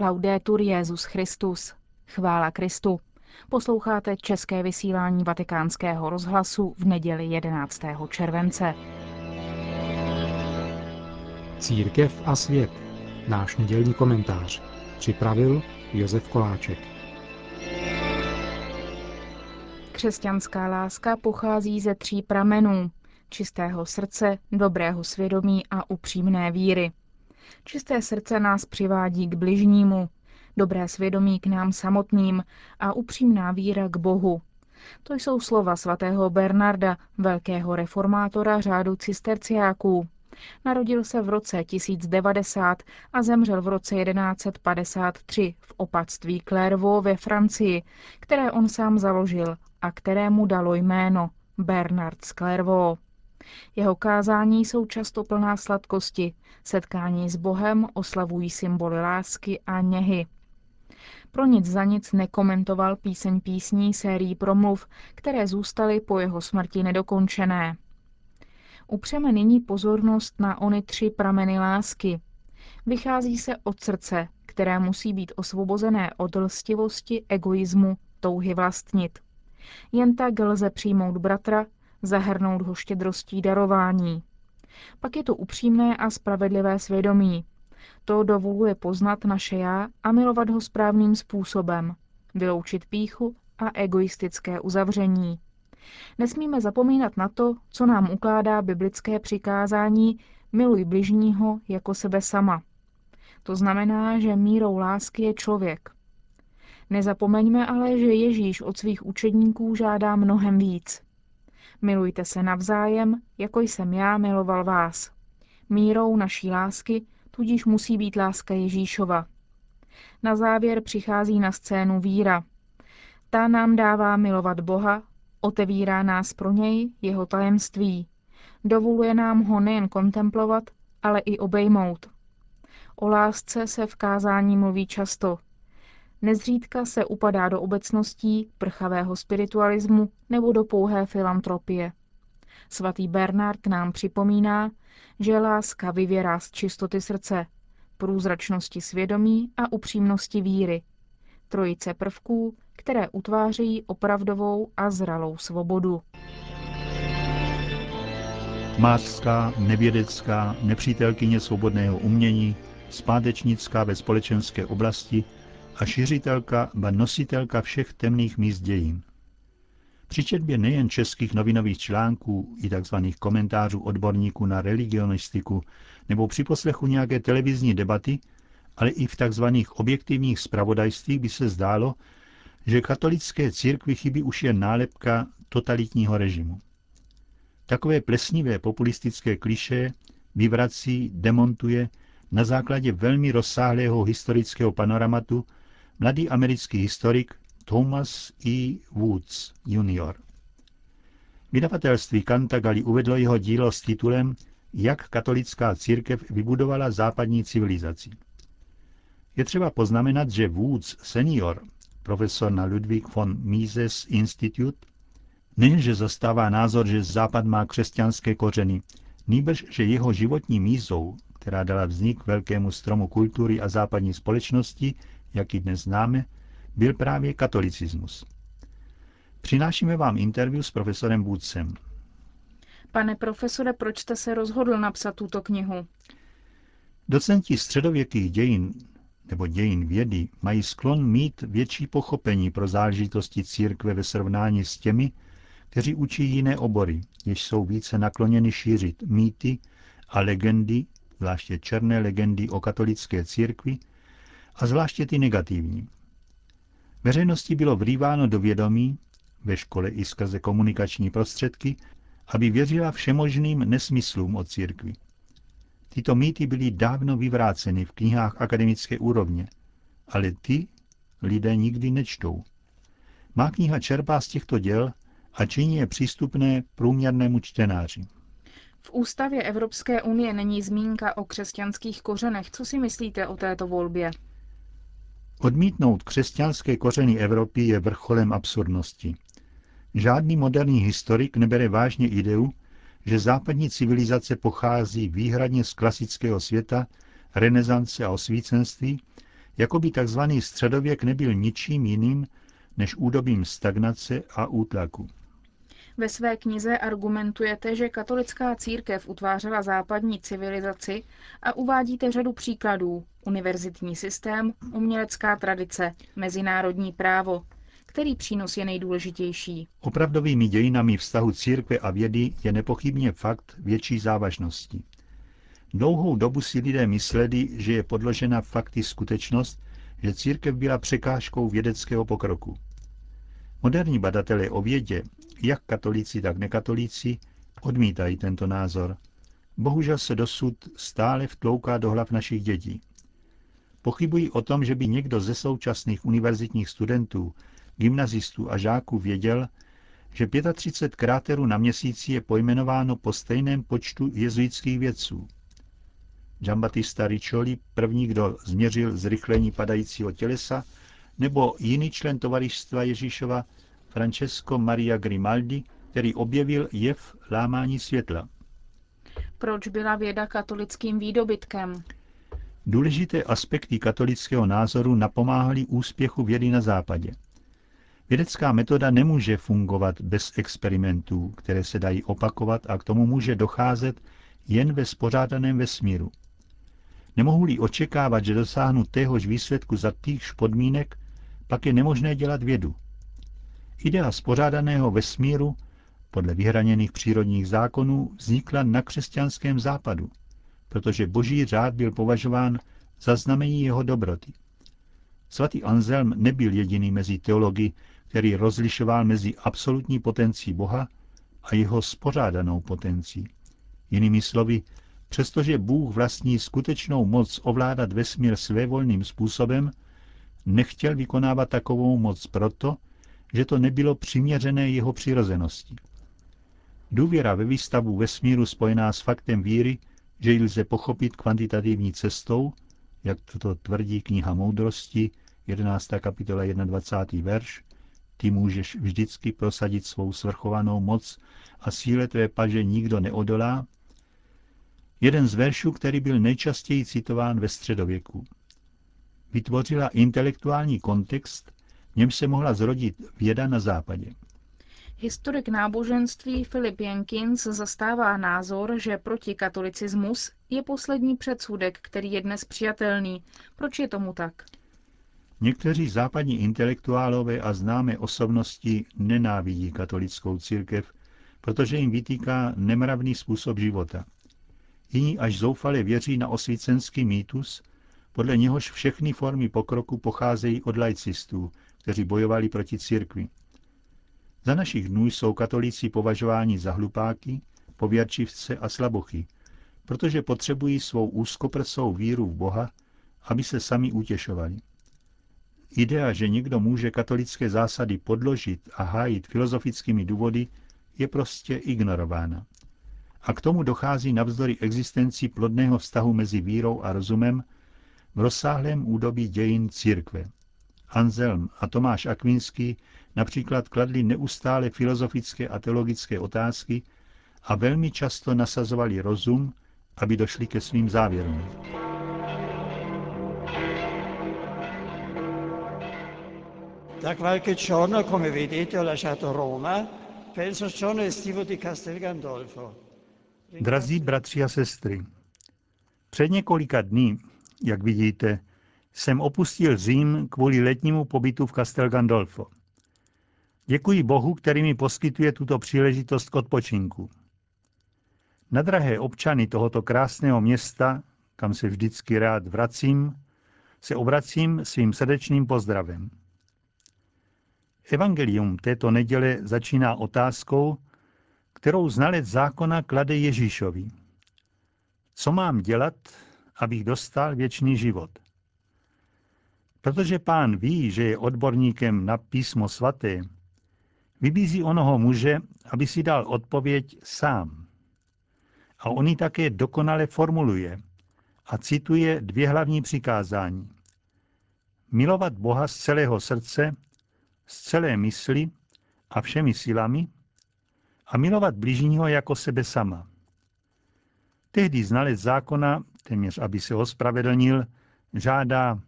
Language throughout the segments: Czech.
Laudetur Jezus Christus. Chvála Kristu. Posloucháte české vysílání Vatikánského rozhlasu v neděli 11. července. Církev a svět. Náš nedělní komentář. Připravil Josef Koláček. Křesťanská láska pochází ze tří pramenů. Čistého srdce, dobrého svědomí a upřímné víry. Čisté srdce nás přivádí k bližnímu, dobré svědomí k nám samotným a upřímná víra k Bohu. To jsou slova svatého Bernarda, velkého reformátora řádu cisterciáků. Narodil se v roce 1090 a zemřel v roce 1153 v opatství Clairvaux ve Francii, které on sám založil a kterému dalo jméno Bernard z Clairvaux. Jeho kázání jsou často plná sladkosti, setkání s Bohem oslavují symboly lásky a něhy. Pro nic za nic nekomentoval píseň písní sérií promluv, které zůstaly po jeho smrti nedokončené. Upřeme nyní pozornost na ony tři prameny lásky. Vychází se od srdce, které musí být osvobozené od lstivosti, egoismu, touhy vlastnit. Jen tak lze přijmout bratra, zahrnout ho štědrostí darování. Pak je to upřímné a spravedlivé svědomí. To dovoluje poznat naše já a milovat ho správným způsobem, vyloučit píchu a egoistické uzavření. Nesmíme zapomínat na to, co nám ukládá biblické přikázání miluj bližního jako sebe sama. To znamená, že mírou lásky je člověk. Nezapomeňme ale, že Ježíš od svých učedníků žádá mnohem víc. Milujte se navzájem, jako jsem já miloval vás. Mírou naší lásky tudíž musí být láska Ježíšova. Na závěr přichází na scénu víra. Ta nám dává milovat Boha, otevírá nás pro něj, jeho tajemství. Dovoluje nám ho nejen kontemplovat, ale i obejmout. O lásce se v kázání mluví často. Nezřídka se upadá do obecností, prchavého spiritualismu nebo do pouhé filantropie. Svatý Bernard nám připomíná, že láska vyvěrá z čistoty srdce, průzračnosti svědomí a upřímnosti víry. Trojice prvků, které utvářejí opravdovou a zralou svobodu. Mářská, nevědecká, nepřítelkyně svobodného umění, zpátečnická ve společenské oblasti a šiřitelka, ba nositelka všech temných míst dějin. Při četbě nejen českých novinových článků i tzv. komentářů odborníků na religionistiku nebo při poslechu nějaké televizní debaty, ale i v tzv. objektivních spravodajstvích by se zdálo, že katolické církvi chybí už jen nálepka totalitního režimu. Takové plesnivé populistické kliše vyvrací, demontuje na základě velmi rozsáhlého historického panoramatu mladý americký historik Thomas E. Woods Jr. Vydavatelství Cantagalli uvedlo jeho dílo s titulem Jak katolická církev vybudovala západní civilizaci. Je třeba poznamenat, že Woods senior, profesor na Ludwig von Mises Institute, nejenže zastává názor, že Západ má křesťanské kořeny, nýbrž, že jeho životní mízou, která dala vznik velkému stromu kultury a západní společnosti, jak ji dnes známe, byl právě katolicismus. Přinášíme vám interview s profesorem Woodsem. Pane profesore, proč jste se rozhodl napsat tuto knihu? Docenti středověkých dějin nebo dějin vědy mají sklon mít větší pochopení pro záležitosti církve ve srovnání s těmi, kteří učí jiné obory, jež jsou více nakloněny šířit mýty a legendy, zvláště černé legendy o katolické církvi, a zvláště ty negativní. Veřejnosti bylo vrýváno do vědomí, ve škole i skrze komunikační prostředky, aby věřila všemožným nesmyslům o církvi. Tyto mýty byly dávno vyvráceny v knihách akademické úrovně, ale ty lidé nikdy nečtou. Má kniha čerpá z těchto děl a činí je přístupné průměrnému čtenáři. V ústavě Evropské unie není zmínka o křesťanských kořenech. Co si myslíte o této volbě? Odmítnout křesťanské kořeny Evropy je vrcholem absurdnosti. Žádný moderní historik nebere vážně ideu, že západní civilizace pochází výhradně z klasického světa, renesance a osvícenství, jako by tzv. středověk nebyl ničím jiným než údobím stagnace a útlaku. Ve své knize argumentujete, že katolická církev utvářela západní civilizaci a uvádíte řadu příkladů. Univerzitní systém, umělecká tradice, mezinárodní právo. Který přínos je nejdůležitější? Opravdovými dějinami vztahu církve a vědy je nepochybně fakt větší závažnosti. Dlouhou dobu si lidé mysleli, že je podložena fakty skutečnost, že církev byla překážkou vědeckého pokroku. Moderní badatelé o vědě, jak katolíci, tak nekatolíci, odmítají tento názor. Bohužel se dosud stále vtlouká do hlav našich dětí. Pochybují o tom, že by někdo ze současných univerzitních studentů, gymnazistů a žáků věděl, že 35 kráterů na měsíci je pojmenováno po stejném počtu jezuitských vědců. Giambattista Riccioli, první, kdo změřil zrychlení padajícího tělesa, nebo jiný člen tovarištva Ježíšova, Francesco Maria Grimaldi, který objevil jev lámání světla. Proč byla věda katolickým výdobytkem? Důležité aspekty katolického názoru napomáhaly úspěchu vědy na západě. Vědecká metoda nemůže fungovat bez experimentů, které se dají opakovat a k tomu může docházet jen ve spořádaném vesmíru. Nemohu-li očekávat, že dosáhnu téhož výsledku za týchž podmínek, pak je nemožné dělat vědu. Idea spořádaného vesmíru podle vyhraněných přírodních zákonů vznikla na křesťanském západu, protože boží řád byl považován za znamení jeho dobroty. Svatý Anselm nebyl jediný mezi teology, který rozlišoval mezi absolutní potencí Boha a jeho spořádanou potencí. Jinými slovy, přestože Bůh vlastní skutečnou moc ovládat vesmír svévolným způsobem, nechtěl vykonávat takovou moc proto, že to nebylo přiměřené jeho přirozenosti. Důvěra ve výstavu vesmíru spojená s faktem víry, že ji lze pochopit kvantitativní cestou, jak to tvrdí kniha Moudrosti, 11. kapitola 21. verš, ty můžeš vždycky prosadit svou svrchovanou moc a síle tvé paže nikdo neodolá, jeden z veršů, který byl nejčastěji citován ve středověku. Vytvořila intelektuální kontext, v němž se mohla zrodit věda na západě. Historik náboženství Filip Jenkins zastává názor, že protikatolicismus je poslední předsudek, který je dnes přijatelný. Proč je tomu tak? Někteří západní intelektuálové a známé osobnosti nenávidí katolickou církev, protože jim vytýká nemravný způsob života. Jiní až zoufale věří na osvícenský mýtus, podle něhož všechny formy pokroku pocházejí od laicistů, kteří bojovali proti církvi. Za našich dnů jsou katolíci považováni za hlupáky, pověrčivce a slabochy, protože potřebují svou úzkoprsou víru v Boha, aby se sami utěšovali. Idea, že někdo může katolické zásady podložit a hájit filozofickými důvody, je prostě ignorována. A k tomu dochází navzdory existenci plodného vztahu mezi vírou a rozumem v rozsáhlém údobí dějin církve. Anselm a Tomáš Akvinský například kladli neustále filozofické a teologické otázky a velmi často nasazovali rozum, aby došli ke svým závěrům. Da qualche giorno, come vedete, ho lasciato Roma, penso sono estivo di Castel Gandolfo. Drazí bratři a sestry, před několika dní, jak vidíte, jsem opustil Řím kvůli letnímu pobytu v Castel Gandolfo. Děkuji Bohu, který mi poskytuje tuto příležitost k odpočinku. Na drahé občany tohoto krásného města, kam se vždycky rád vracím, se obracím svým srdečným pozdravem. Evangelium této neděle začíná otázkou, kterou znalec zákona klade Ježíšovi. Co mám dělat, abych dostal věčný život? Protože pán ví, že je odborníkem na písmo svaté, vybízí onoho muže, aby si dal odpověď sám. A on ji také dokonale formuluje a cituje dvě hlavní přikázání. Milovat Boha z celého srdce, z celé mysli a všemi silami a milovat bližního jako sebe sama. Tehdy znalec zákona, téměř aby se ospravedlnil, žádá,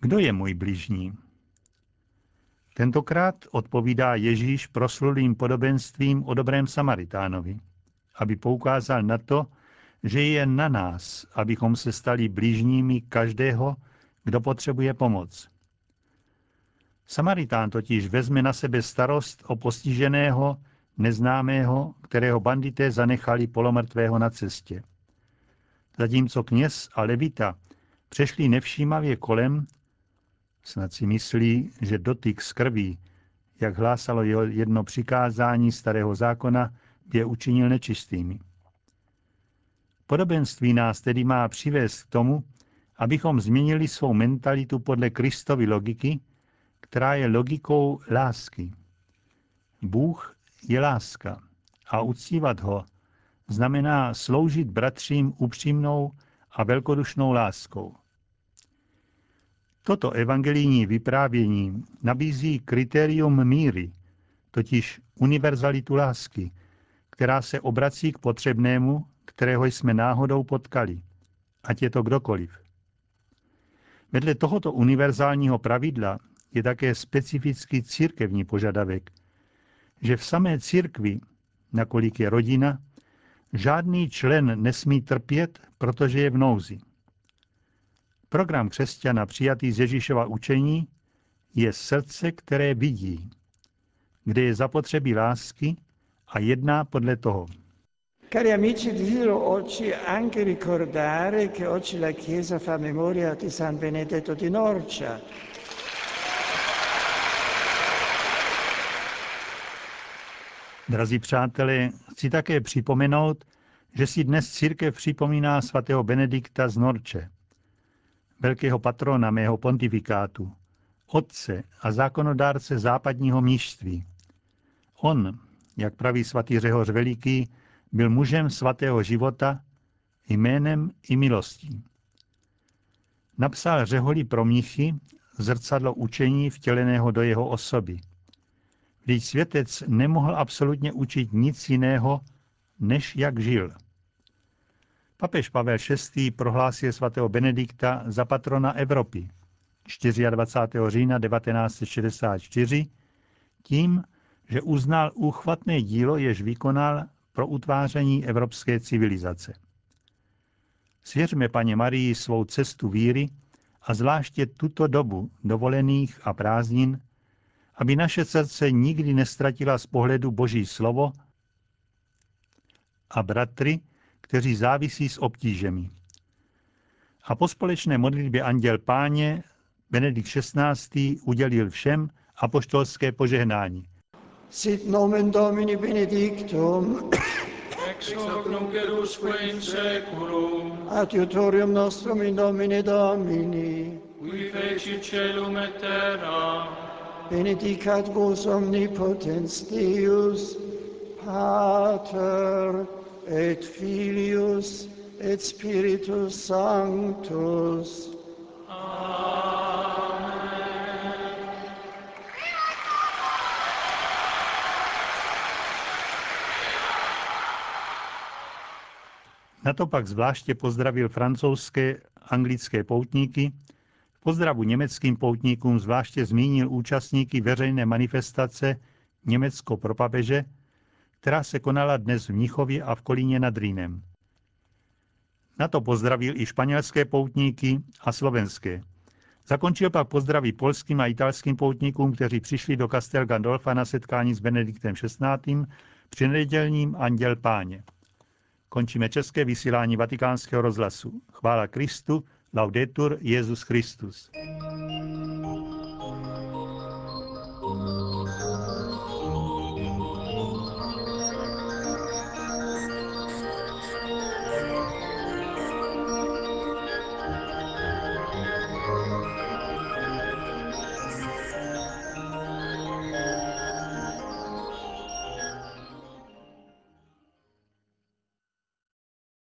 Kdo je můj blížní? Tentokrát odpovídá Ježíš proslulým podobenstvím o dobrém Samaritánovi, aby poukázal na to, že je na nás, abychom se stali blížními každého, kdo potřebuje pomoc. Samaritán totiž vezme na sebe starost o postiženého, neznámého, kterého bandité zanechali polomrtvého na cestě. Zatímco kněz a levita přešli nevšímavě kolem, snad si myslí, že dotyk z krví, jak hlásalo jedno přikázání starého zákona, je učinil nečistými. Podobenství nás tedy má přivést k tomu, abychom změnili svou mentalitu podle Kristovy logiky, která je logikou lásky. Bůh je láska a uctívat ho znamená sloužit bratřím upřímnou a velkodušnou láskou. Toto evangelijní vyprávění nabízí kritérium míry, totiž univerzalitu lásky, která se obrací k potřebnému, kterého jsme náhodou potkali, ať je to kdokoliv. Vedle tohoto univerzálního pravidla je také specifický církevní požadavek, že v samé církvi, nakolik je rodina, žádný člen nesmí trpět, protože je v nouzi. Program křesťana přijatý z Ježíšova učení je srdce, které vidí, kde je zapotřebí lásky a jedná podle toho. Cari amici, desidero oggi anche ricordare che oggi la Chiesa fa memoria di San Benedetto di Norcia. Drazí přátelé, chci také připomenout, že si dnes církev připomíná svatého Benedikta z Norče, velkého patrona mého pontifikátu, otce a zákonodárce západního mnížství. On, jak praví svatý Řehoř Veliký, byl mužem svatého života, jménem i milostí. Napsal řeholi pro mnichy zrcadlo učení vtěleného do jeho osoby. Vždyť světec nemohl absolutně učit nic jiného, než jak žil. Papež Pavel VI. prohlásil svatého Benedikta za patrona Evropy 24. října 1964 tím, že uznal úchvatné dílo, jež vykonal pro utváření evropské civilizace. Svěřme paně Marii svou cestu víry a zvláště tuto dobu dovolených a prázdnin, aby naše srdce nikdy nestratila z pohledu Boží slovo a bratry, kteří závisí s obtížemi. A po společné modlitbě Anděl Páně Benedikt XVI. udělil všem apoštolské požehnání. Sit nomen Domini benedictum, ex hoc nunc et usque in seculum, adiutorium nostrum in nomine Domini, qui feci celum et terra, benedicat vos omnipotens Deus, Pater et Filius et Spiritus Sanctus. Na to pak zvláště pozdravil francouzské anglické poutníky, v pozdravu německým poutníkům zvláště zmínil účastníky veřejné manifestace Německo pro papeže, která se konala dnes v Mnichově a v Kolíně nad Rýnem. Na to pozdravil i španělské poutníky a slovenské. Zakončil pak pozdraví polským a italským poutníkům, kteří přišli do Castel Gandolfa na setkání s Benediktem XVI. při nedělním Anděl Páně. Končíme české vysílání vatikánského rozhlasu. Chvála Kristu, laudetur Jezus Christus.